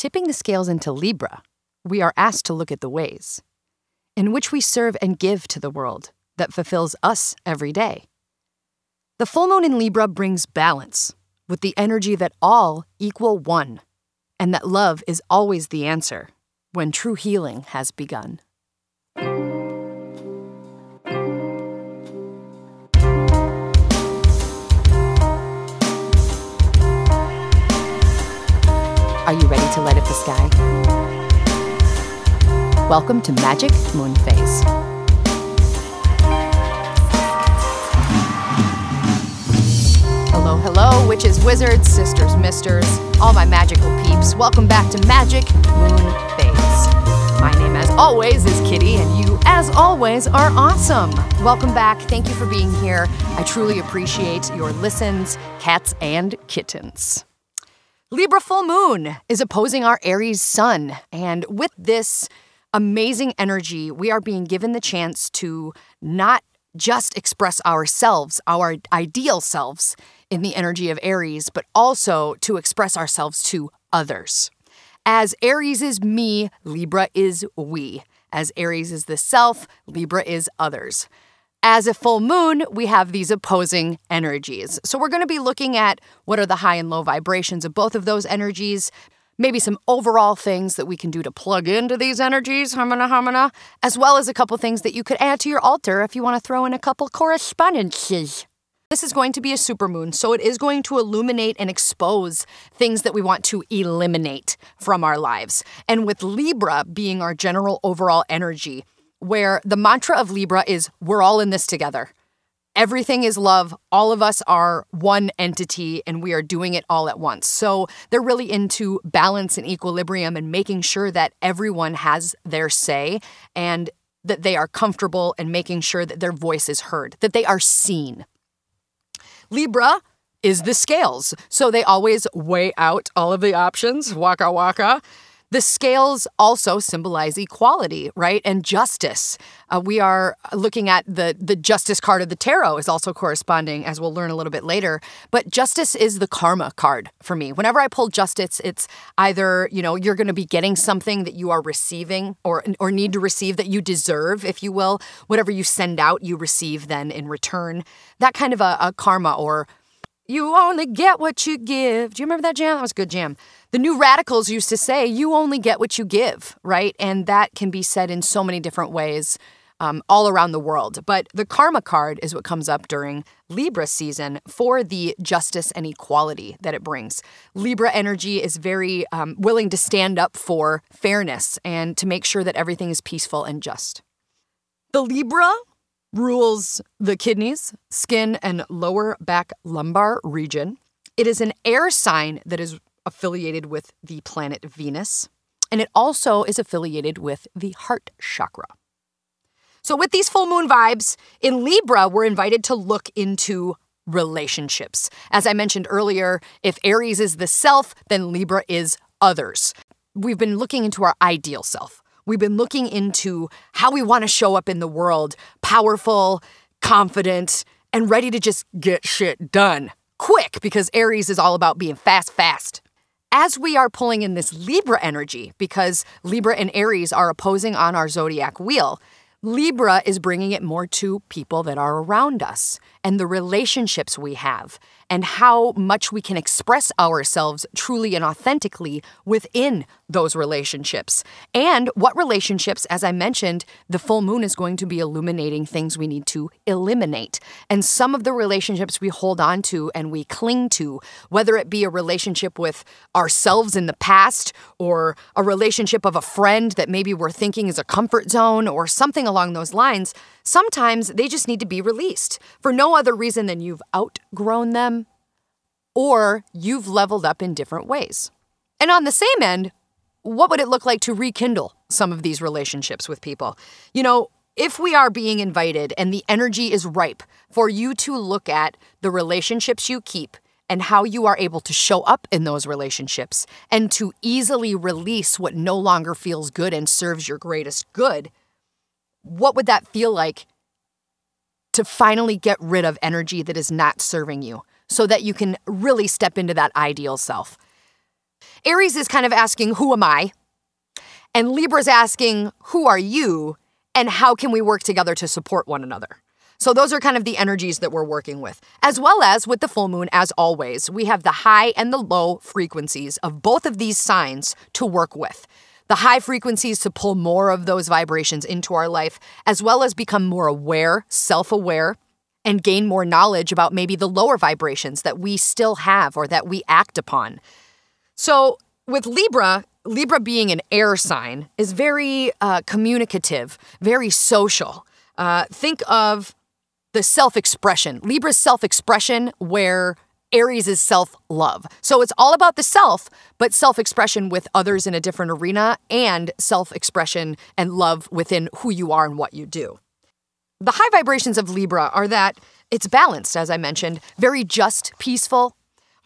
tipping the scales into Libra, we are asked to look at the ways in which we serve and give to the world that fulfills us every day. The full moon in Libra brings balance with the energy that all equal one, and that love is always the answer when true healing has begun. Are you ready to light up the sky? Welcome to Magic Moon Phase. Hello, hello, witches, wizards, sisters, misters, all my magical peeps. Welcome back to Magic Moon Phase. My name, as always, is Kitty, and you, as always, are awesome. Welcome back. Thank you for being here. I truly appreciate your listens, cats, and kittens. Libra full moon is opposing our Aries sun. And with this amazing energy, we are being given the chance to not just express ourselves, our ideal selves in the energy of Aries, but also to express ourselves to others. As Aries is me, Libra is we. As Aries is the self, Libra is others. As a full moon, we have these opposing energies. So, we're going to be looking at what are the high and low vibrations of both of those energies, maybe some overall things that we can do to plug into these energies, harmona, harmona, as well as a couple things that you could add to your altar if you want to throw in a couple correspondences. This is going to be a supermoon, so it is going to illuminate and expose things that we want to eliminate from our lives. And with Libra being our general overall energy, where the mantra of Libra is we're all in this together. Everything is love. All of us are one entity and we are doing it all at once. So they're really into balance and equilibrium and making sure that everyone has their say and that they are comfortable and making sure that their voice is heard, that they are seen. Libra is the scales. So they always weigh out all of the options, waka waka. The scales also symbolize equality, right? And justice. Uh, we are looking at the, the justice card of the tarot is also corresponding, as we'll learn a little bit later. But justice is the karma card for me. Whenever I pull justice, it's either, you know, you're going to be getting something that you are receiving or, or need to receive that you deserve, if you will. Whatever you send out, you receive then in return. That kind of a, a karma or you only get what you give. Do you remember that jam? That was good jam. The New Radicals used to say, you only get what you give, right? And that can be said in so many different ways um, all around the world. But the karma card is what comes up during Libra season for the justice and equality that it brings. Libra energy is very um, willing to stand up for fairness and to make sure that everything is peaceful and just. The Libra rules the kidneys, skin, and lower back lumbar region. It is an air sign that is affiliated with the planet Venus, and it also is affiliated with the heart chakra. So, with these full moon vibes, in Libra, we're invited to look into relationships. As I mentioned earlier, if Aries is the self, then Libra is others. We've been looking into our ideal self. We've been looking into how we want to show up in the world powerful, confident, and ready to just get shit done quick because Aries is all about being fast, fast. As we are pulling in this Libra energy, because Libra and Aries are opposing on our zodiac wheel, Libra is bringing it more to people that are around us and the relationships we have and how much we can express ourselves truly and authentically within those relationships. And what relationships, as I mentioned, the full moon is going to be illuminating things we need to eliminate. And some of the relationships we hold on to and we cling to, whether it be a relationship with ourselves in the past or a relationship of a friend that maybe we're thinking is a comfort zone or something along those lines, sometimes they just need to be released for no other reason than you've outgrown them or you've leveled up in different ways. And on the same end, what would it look like to rekindle some of these relationships with people? You know, if we are being invited and the energy is ripe for you to look at the relationships you keep and how you are able to show up in those relationships and to easily release what no longer feels good and serves your greatest good, what would that feel like to finally get rid of energy that is not serving you so that you can really step into that ideal self? Aries is kind of asking, Who am I? And Libra's asking, Who are you? And how can we work together to support one another? So, those are kind of the energies that we're working with. As well as with the full moon, as always, we have the high and the low frequencies of both of these signs to work with. The high frequencies to pull more of those vibrations into our life, as well as become more aware, self aware, and gain more knowledge about maybe the lower vibrations that we still have or that we act upon. So, with Libra, Libra being an air sign is very uh, communicative, very social. Uh, think of the self expression, Libra's self expression, where Aries is self love. So it's all about the self, but self expression with others in a different arena and self expression and love within who you are and what you do. The high vibrations of Libra are that it's balanced, as I mentioned, very just, peaceful,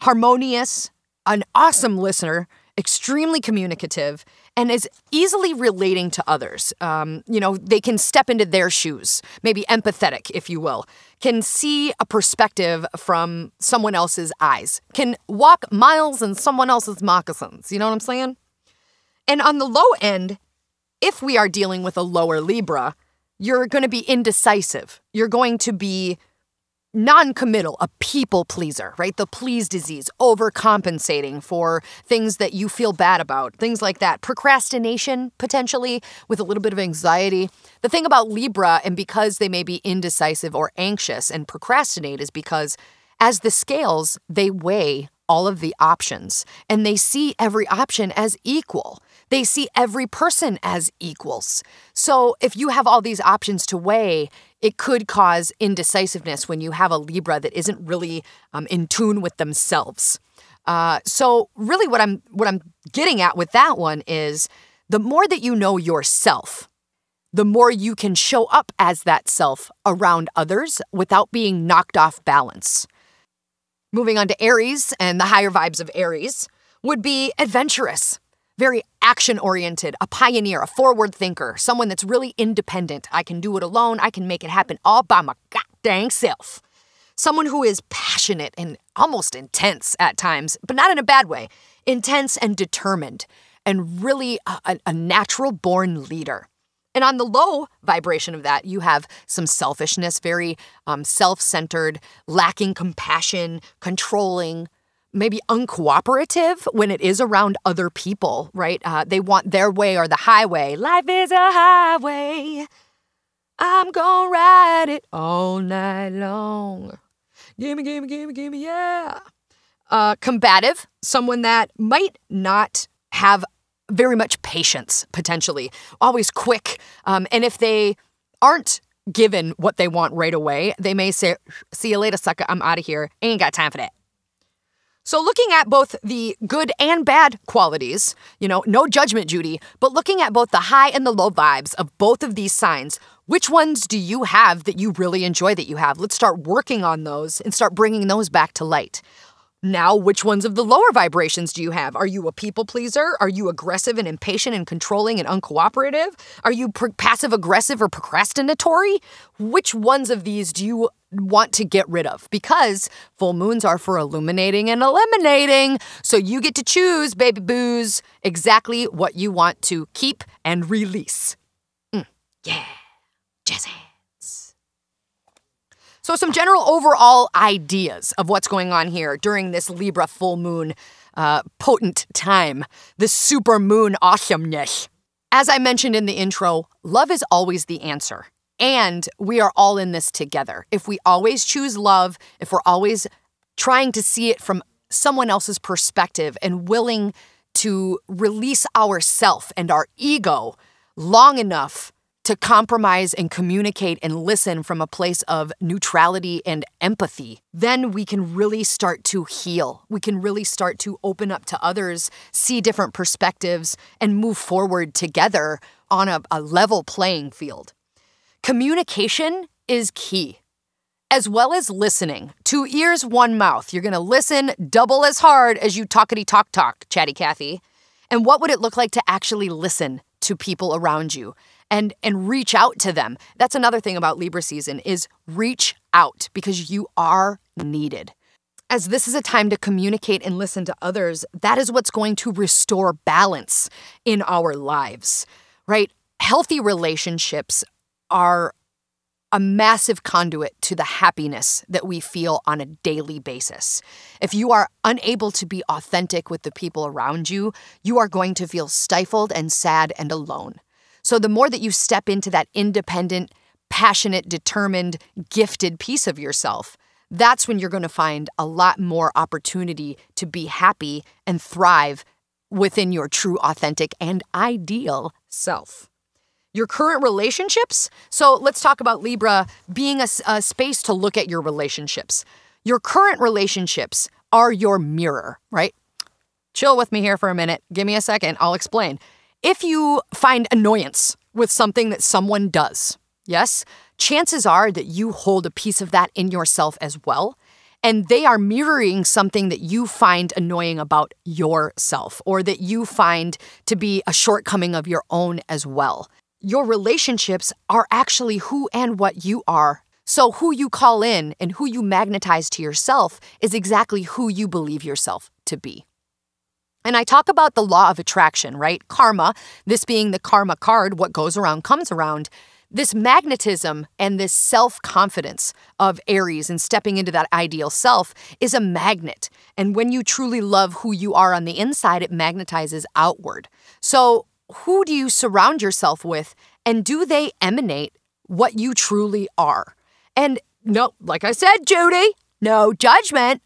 harmonious, an awesome listener, extremely communicative, and is easily relating to others. Um, you know, they can step into their shoes, maybe empathetic, if you will, can see a perspective from someone else's eyes, can walk miles in someone else's moccasins. You know what I'm saying? And on the low end, if we are dealing with a lower Libra, you're going to be indecisive. You're going to be non committal, a people pleaser, right? The please disease, overcompensating for things that you feel bad about, things like that. Procrastination, potentially, with a little bit of anxiety. The thing about Libra, and because they may be indecisive or anxious and procrastinate, is because as the scales, they weigh all of the options and they see every option as equal. They see every person as equals. So if you have all these options to weigh, it could cause indecisiveness when you have a Libra that isn't really um, in tune with themselves. Uh, so really, what I'm what I'm getting at with that one is the more that you know yourself, the more you can show up as that self around others without being knocked off balance. Moving on to Aries and the higher vibes of Aries would be adventurous, very action oriented, a pioneer, a forward thinker, someone that's really independent. I can do it alone, I can make it happen all by my goddamn self. Someone who is passionate and almost intense at times, but not in a bad way, intense and determined, and really a, a natural born leader. And on the low vibration of that, you have some selfishness, very um, self centered, lacking compassion, controlling, maybe uncooperative when it is around other people, right? Uh, they want their way or the highway. Life is a highway. I'm gonna ride it all night long. Gimme, gimme, gimme, gimme, yeah. Uh, combative, someone that might not have very much patience, potentially, always quick. Um, and if they aren't given what they want right away, they may say, See you later, sucker, I'm out of here. Ain't got time for that. So, looking at both the good and bad qualities, you know, no judgment, Judy, but looking at both the high and the low vibes of both of these signs, which ones do you have that you really enjoy that you have? Let's start working on those and start bringing those back to light. Now, which ones of the lower vibrations do you have? Are you a people pleaser? Are you aggressive and impatient and controlling and uncooperative? Are you passive aggressive or procrastinatory? Which ones of these do you want to get rid of? Because full moons are for illuminating and eliminating. So you get to choose, baby boos, exactly what you want to keep and release. Mm, yeah, jazzy. So, some general overall ideas of what's going on here during this Libra full moon uh, potent time, the super moon awesomeness. As I mentioned in the intro, love is always the answer. And we are all in this together. If we always choose love, if we're always trying to see it from someone else's perspective and willing to release ourself and our ego long enough to compromise and communicate and listen from a place of neutrality and empathy, then we can really start to heal. We can really start to open up to others, see different perspectives, and move forward together on a, a level playing field. Communication is key, as well as listening. Two ears, one mouth. You're going to listen double as hard as you talkity talk talk, Chatty Cathy. And what would it look like to actually listen to people around you? and and reach out to them. That's another thing about Libra season is reach out because you are needed. as this is a time to communicate and listen to others, that is what's going to restore balance in our lives, right? Healthy relationships are a massive conduit to the happiness that we feel on a daily basis. If you are unable to be authentic with the people around you, you are going to feel stifled and sad and alone. So, the more that you step into that independent, passionate, determined, gifted piece of yourself, that's when you're going to find a lot more opportunity to be happy and thrive within your true, authentic, and ideal self. Your current relationships. So let's talk about Libra being a, a space to look at your relationships. Your current relationships are your mirror, right? Chill with me here for a minute. Give me a second. I'll explain. If you find annoyance with something that someone does, yes, chances are that you hold a piece of that in yourself as well. And they are mirroring something that you find annoying about yourself or that you find to be a shortcoming of your own as well. Your relationships are actually who and what you are. So, who you call in and who you magnetize to yourself is exactly who you believe yourself to be. And I talk about the law of attraction, right? Karma, this being the karma card, what goes around comes around this magnetism and this self confidence of Aries and stepping into that ideal self is a magnet. And when you truly love who you are on the inside, it magnetizes outward. So, who do you surround yourself with? And do they emanate what you truly are? And no, like I said, Judy, no judgment.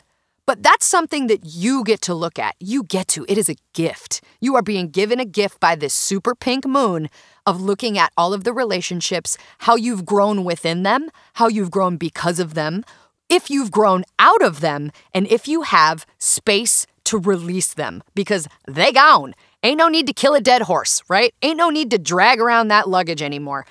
But that's something that you get to look at. You get to. It is a gift. You are being given a gift by this super pink moon of looking at all of the relationships, how you've grown within them, how you've grown because of them, if you've grown out of them, and if you have space to release them because they gone. Ain't no need to kill a dead horse, right? Ain't no need to drag around that luggage anymore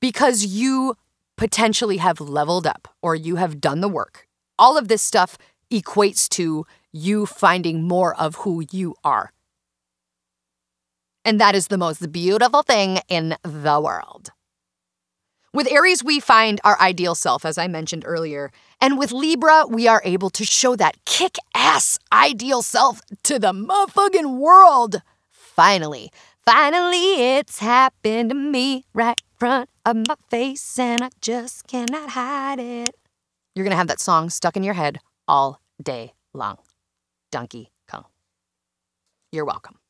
because you potentially have leveled up or you have done the work. All of this stuff equates to you finding more of who you are. And that is the most beautiful thing in the world. With Aries, we find our ideal self, as I mentioned earlier. And with Libra, we are able to show that kick ass ideal self to the motherfucking world. Finally, finally, it's happened to me right front of my face, and I just cannot hide it. You're gonna have that song stuck in your head all day long. Donkey Kong. You're welcome.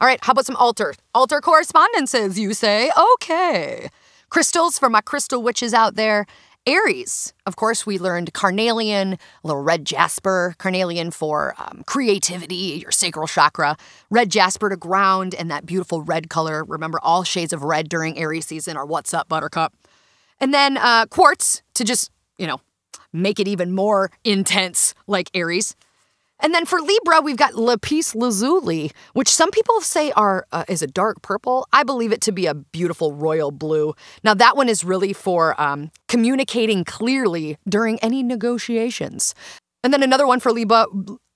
All right, how about some altar? Altar correspondences, you say? Okay. Crystals for my crystal witches out there. Aries, of course, we learned carnelian, a little red jasper, carnelian for um, creativity, your sacral chakra, red jasper to ground, and that beautiful red color. Remember, all shades of red during Aries season are what's up, buttercup. And then uh, quartz to just, you know, make it even more intense, like Aries. And then for Libra, we've got lapis lazuli, which some people say are uh, is a dark purple. I believe it to be a beautiful royal blue. Now that one is really for um, communicating clearly during any negotiations. And then another one for Libra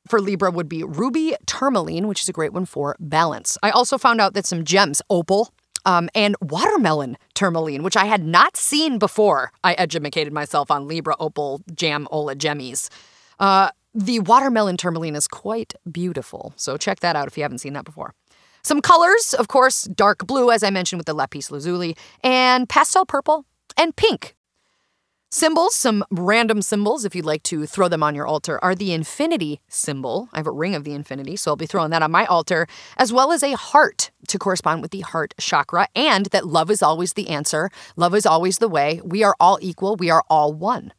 for Libra would be ruby tourmaline, which is a great one for balance. I also found out that some gems, opal, um, and watermelon tourmaline, which I had not seen before. I educated myself on Libra opal jam ola gemmies. Uh, the watermelon tourmaline is quite beautiful, so check that out if you haven't seen that before. Some colors, of course, dark blue, as I mentioned with the lapis lazuli, and pastel purple and pink, Symbols, some random symbols, if you'd like to throw them on your altar, are the infinity symbol. I have a ring of the infinity, so I'll be throwing that on my altar, as well as a heart to correspond with the heart chakra, and that love is always the answer. Love is always the way. We are all equal, we are all one.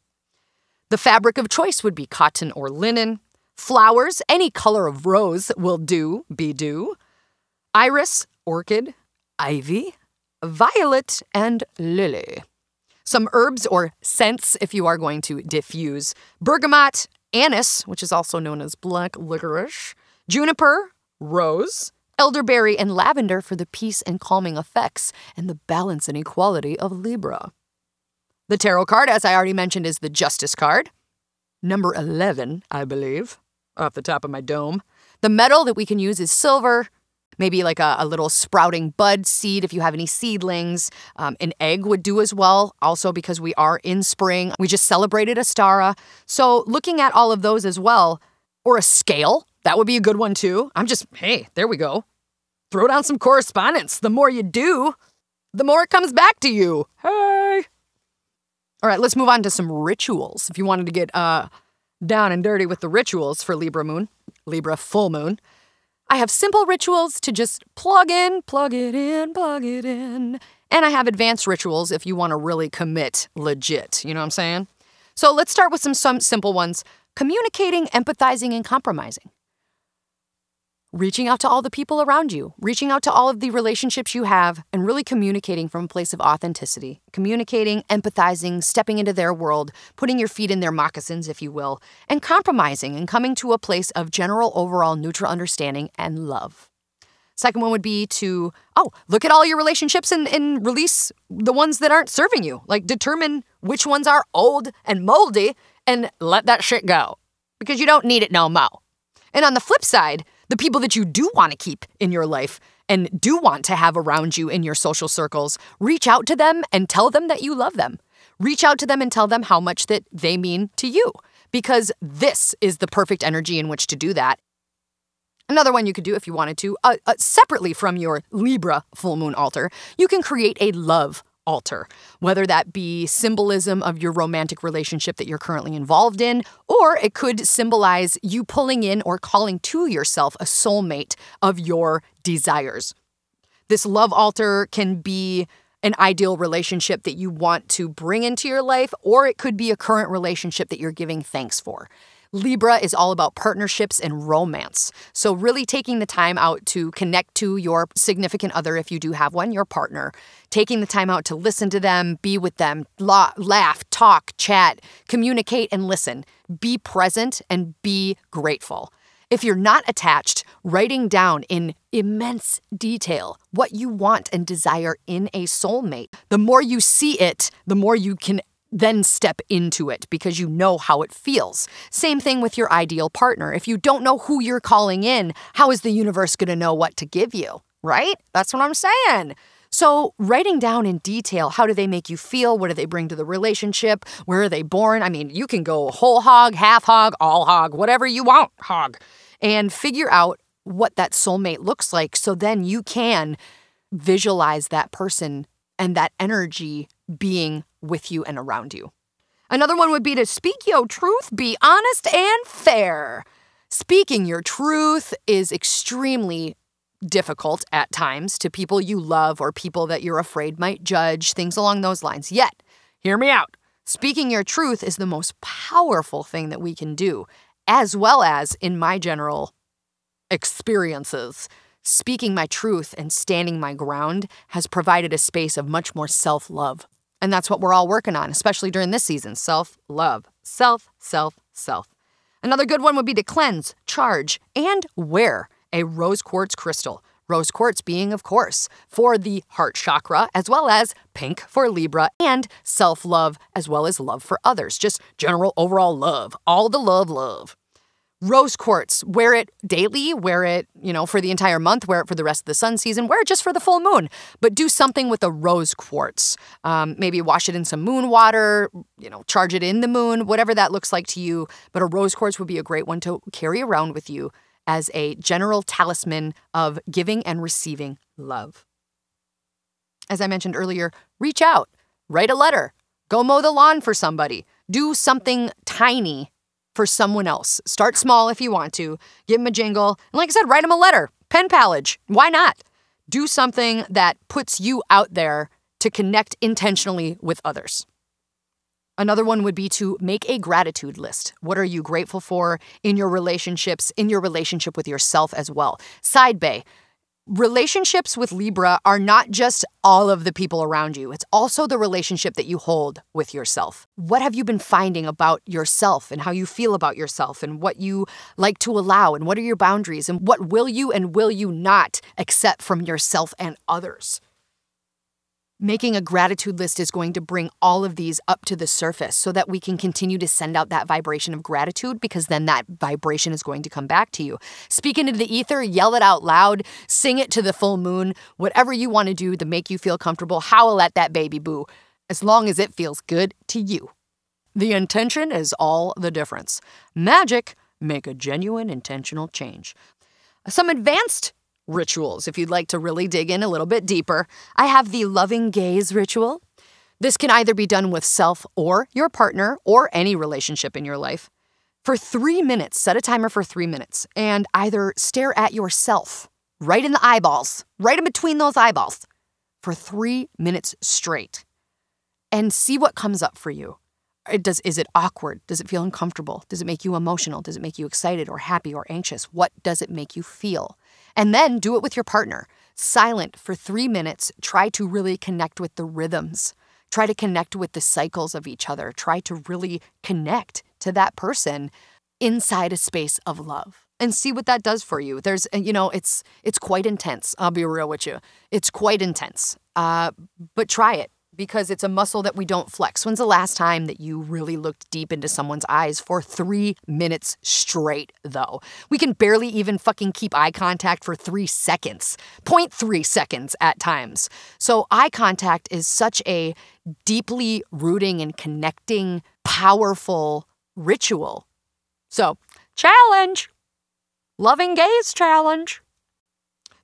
The fabric of choice would be cotton or linen. Flowers, any color of rose will do, be do. Iris, orchid, ivy, violet, and lily. Some herbs or scents if you are going to diffuse bergamot, anise, which is also known as black licorice, juniper, rose, elderberry, and lavender for the peace and calming effects and the balance and equality of Libra. The tarot card, as I already mentioned, is the Justice card. Number 11, I believe, off the top of my dome. The metal that we can use is silver, maybe like a, a little sprouting bud seed if you have any seedlings. Um, an egg would do as well, also because we are in spring. We just celebrated Ostara. So looking at all of those as well, or a scale, that would be a good one too. I'm just, hey, there we go. Throw down some correspondence. The more you do, the more it comes back to you. Hey. All right, let's move on to some rituals. If you wanted to get uh, down and dirty with the rituals for Libra moon, Libra full moon, I have simple rituals to just plug in, plug it in, plug it in. And I have advanced rituals if you want to really commit legit. You know what I'm saying? So let's start with some, some simple ones communicating, empathizing, and compromising reaching out to all the people around you, reaching out to all of the relationships you have, and really communicating from a place of authenticity. Communicating, empathizing, stepping into their world, putting your feet in their moccasins, if you will, and compromising and coming to a place of general overall neutral understanding and love. Second one would be to, oh, look at all your relationships and, and release the ones that aren't serving you. Like determine which ones are old and moldy and let that shit go because you don't need it no mo. And on the flip side, the people that you do want to keep in your life and do want to have around you in your social circles, reach out to them and tell them that you love them. Reach out to them and tell them how much that they mean to you because this is the perfect energy in which to do that. Another one you could do if you wanted to, uh, uh, separately from your Libra full moon altar, you can create a love altar, whether that be symbolism of your romantic relationship that you're currently involved in, or it could symbolize you pulling in or calling to yourself a soulmate of your desires. This love altar can be an ideal relationship that you want to bring into your life, or it could be a current relationship that you're giving thanks for. Libra is all about partnerships and romance. So, really taking the time out to connect to your significant other, if you do have one, your partner, taking the time out to listen to them, be with them, laugh, talk, chat, communicate, and listen. Be present and be grateful. If you're not attached, writing down in immense detail what you want and desire in a soulmate, the more you see it, the more you can then step into it because you know how it feels. Same thing with your ideal partner. If you don't know who you're calling in, how is the universe going to know what to give you? Right? That's what I'm saying. So, writing down in detail how do they make you feel? What do they bring to the relationship? Where are they born? I mean, you can go whole hog, half hog, all hog, whatever you want, hog, and figure out what that soulmate looks like so then you can visualize that person and that energy being with you and around you. Another one would be to speak your truth, be honest and fair. Speaking your truth is extremely difficult at times to people you love or people that you're afraid might judge, things along those lines. Yet, hear me out. Speaking your truth is the most powerful thing that we can do, as well as in my general experiences. Speaking my truth and standing my ground has provided a space of much more self love. And that's what we're all working on, especially during this season self love. Self, self, self. Another good one would be to cleanse, charge, and wear a rose quartz crystal. Rose quartz being, of course, for the heart chakra, as well as pink for Libra, and self love, as well as love for others. Just general overall love. All the love, love rose quartz. Wear it daily wear it you know for the entire month wear it for the rest of the sun season wear it just for the full moon. But do something with a rose quartz. Um, maybe wash it in some moon water you know charge it in the moon whatever that looks like to you. But a rose quartz would be a great one to carry around with you as a general talisman of giving and receiving love. As i mentioned earlier reach out write a letter go mow the lawn for somebody do something tiny for someone else. Start small if you want to. Give them a jingle. And like I said, write them a letter. Pen pallage. Why not? Do something that puts you out there to connect intentionally with others. Another one would be to make a gratitude list. What are you grateful for in your relationships, in your relationship with yourself as well? Side bay, relationships with Libra are not just all of the people around you, it's also the relationship that you hold with yourself. What have you been finding about yourself and how you feel about yourself and what you like to allow and what are your boundaries and what will you and will you not accept from yourself and others? Making a gratitude list is going to bring all of these up to the surface so that we can continue to send out that vibration of gratitude because then that vibration is going to come back to you. Speak into the ether, yell it out loud, sing it to the full moon, whatever you want to do to make you feel comfortable, howl at that baby boo, as long as it feels good to you. The intention is all the difference. Magic, make a genuine intentional change. Some advanced rituals. If you'd like to really dig in a little bit deeper, I have the loving gaze ritual. This can either be done with self or your partner or any relationship in your life. For three minutes, set a timer for three minutes and either stare at yourself right in the eyeballs, right in between those eyeballs, for three minutes straight and see what comes up for you. It does is it awkward? Does it feel uncomfortable? Does it make you emotional? Does it make you excited or happy or anxious? What does it make you feel? And then do it with your partner. Silent for three minutes. Try to really connect with the rhythms. Try to connect with the cycles of each other. Try to really connect to that person inside a space of love and see what that does for you. There's, you know, it's it's quite intense. I'll be real with you. It's quite intense. Uh, but try it because it's a muscle that we don't flex. When's the last time that you really looked deep into someone's eyes for three minutes straight, though? We can barely even fucking keep eye contact for three seconds, 0.3 seconds at times. So, eye contact is such a deeply rooting and connecting, powerful ritual. So, challenge! Loving gaze challenge.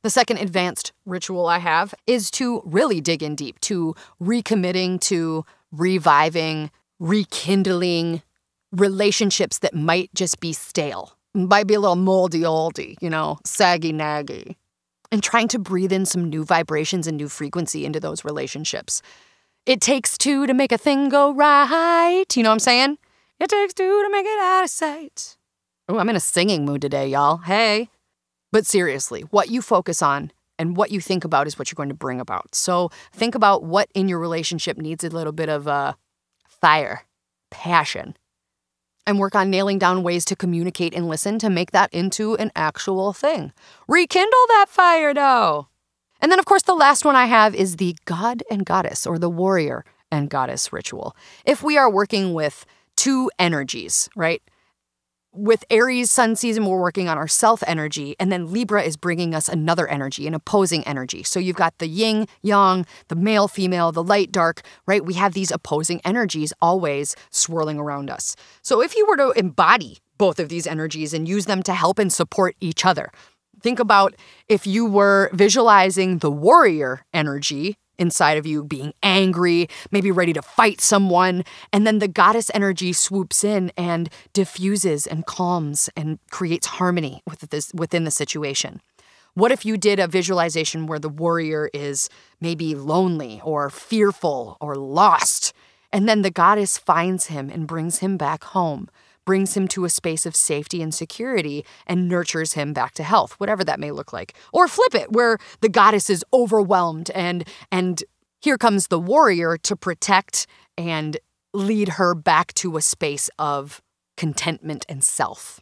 The second advanced ritual I have is to really dig in deep, to recommitting, to reviving, rekindling relationships that might just be stale, might be a little moldy oldy, you know, saggy naggy, and trying to breathe in some new vibrations and new frequency into those relationships. It takes two to make a thing go right. You know what I'm saying? It takes two to make it out of sight. Oh, I'm in a singing mood today, y'all. Hey. But seriously, what you focus on and what you think about is what you're going to bring about. So think about what in your relationship needs a little bit of uh, fire, passion, and work on nailing down ways to communicate and listen to make that into an actual thing. Rekindle that fire, though. And then, of course, the last one I have is the God and Goddess or the warrior and goddess ritual. If we are working with two energies, right? With Aries sun season, we're working on our self energy, and then Libra is bringing us another energy, an opposing energy. So you've got the yin, yang, the male, female, the light, dark, right? We have these opposing energies always swirling around us. So if you were to embody both of these energies and use them to help and support each other, think about if you were visualizing the warrior energy inside of you being angry, maybe ready to fight someone. And then the goddess energy swoops in and diffuses and calms and creates harmony with this, within the situation. What if you did a visualization where the warrior is maybe lonely or fearful or lost? And then the goddess finds him and brings him back home brings him to a space of safety and security and nurtures him back to health, whatever that may look like. Or flip it, where the goddess is overwhelmed and and here comes the warrior to protect and lead her back to a space of contentment and self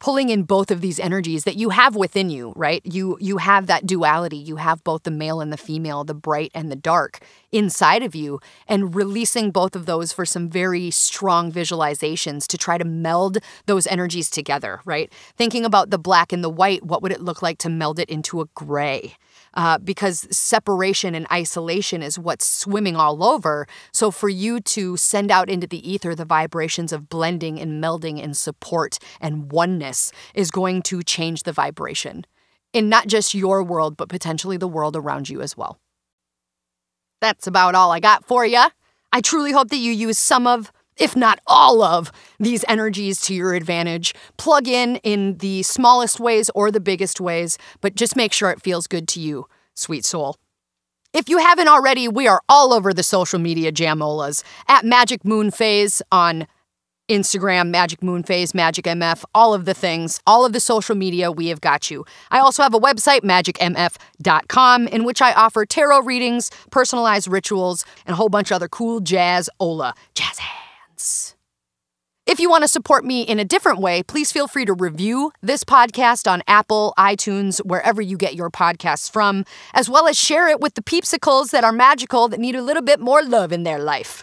pulling in both of these energies that you have within you, right? You you have that duality. You have both the male and the female, the bright and the dark inside of you and releasing both of those for some very strong visualizations to try to meld those energies together, right? Thinking about the black and the white, what would it look like to meld it into a gray? Uh, because separation and isolation is what's swimming all over. So, for you to send out into the ether the vibrations of blending and melding and support and oneness is going to change the vibration in not just your world, but potentially the world around you as well. That's about all I got for you. I truly hope that you use some of if not all of these energies to your advantage. Plug in in the smallest ways or the biggest ways, but just make sure it feels good to you, sweet soul. If you haven't already, we are all over the social media jamolas at Magic Moon Phase on Instagram, Magic Moon Phase, Magic MF, all of the things, all of the social media, we have got you. I also have a website, magicmf.com, in which I offer tarot readings, personalized rituals, and a whole bunch of other cool jazz ola. Jazz hands. If you want to support me in a different way, please feel free to review this podcast on Apple, iTunes, wherever you get your podcasts from, as well as share it with the peepsicles that are magical that need a little bit more love in their life.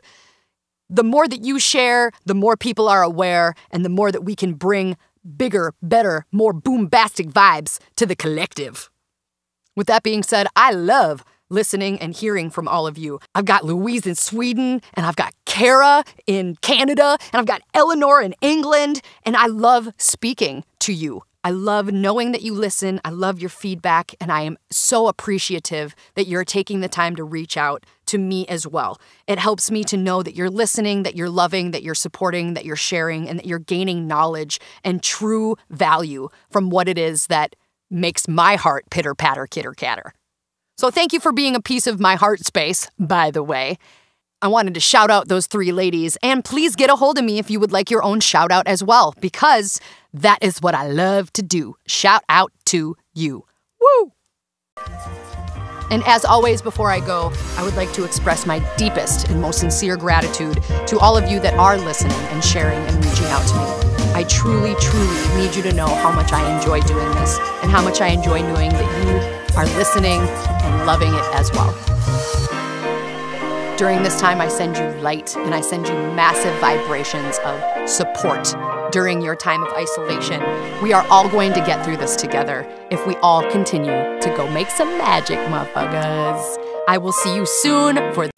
The more that you share, the more people are aware, and the more that we can bring bigger, better, more boombastic vibes to the collective. With that being said, I love listening and hearing from all of you. I've got Louise in Sweden, and I've got Kara in Canada, and I've got Eleanor in England, and I love speaking to you. I love knowing that you listen. I love your feedback, and I am so appreciative that you're taking the time to reach out to me as well. It helps me to know that you're listening, that you're loving, that you're supporting, that you're sharing, and that you're gaining knowledge and true value from what it is that makes my heart pitter patter, kitter catter. So thank you for being a piece of my heart space, by the way. I wanted to shout out those three ladies, and please get a hold of me if you would like your own shout out as well, because that is what I love to do. Shout out to you. Woo! And as always, before I go, I would like to express my deepest and most sincere gratitude to all of you that are listening and sharing and reaching out to me. I truly, truly need you to know how much I enjoy doing this and how much I enjoy knowing that you are listening and loving it as well. During this time, I send you light and I send you massive vibrations of support during your time of isolation. We are all going to get through this together if we all continue to go make some magic, motherfuckers. I will see you soon for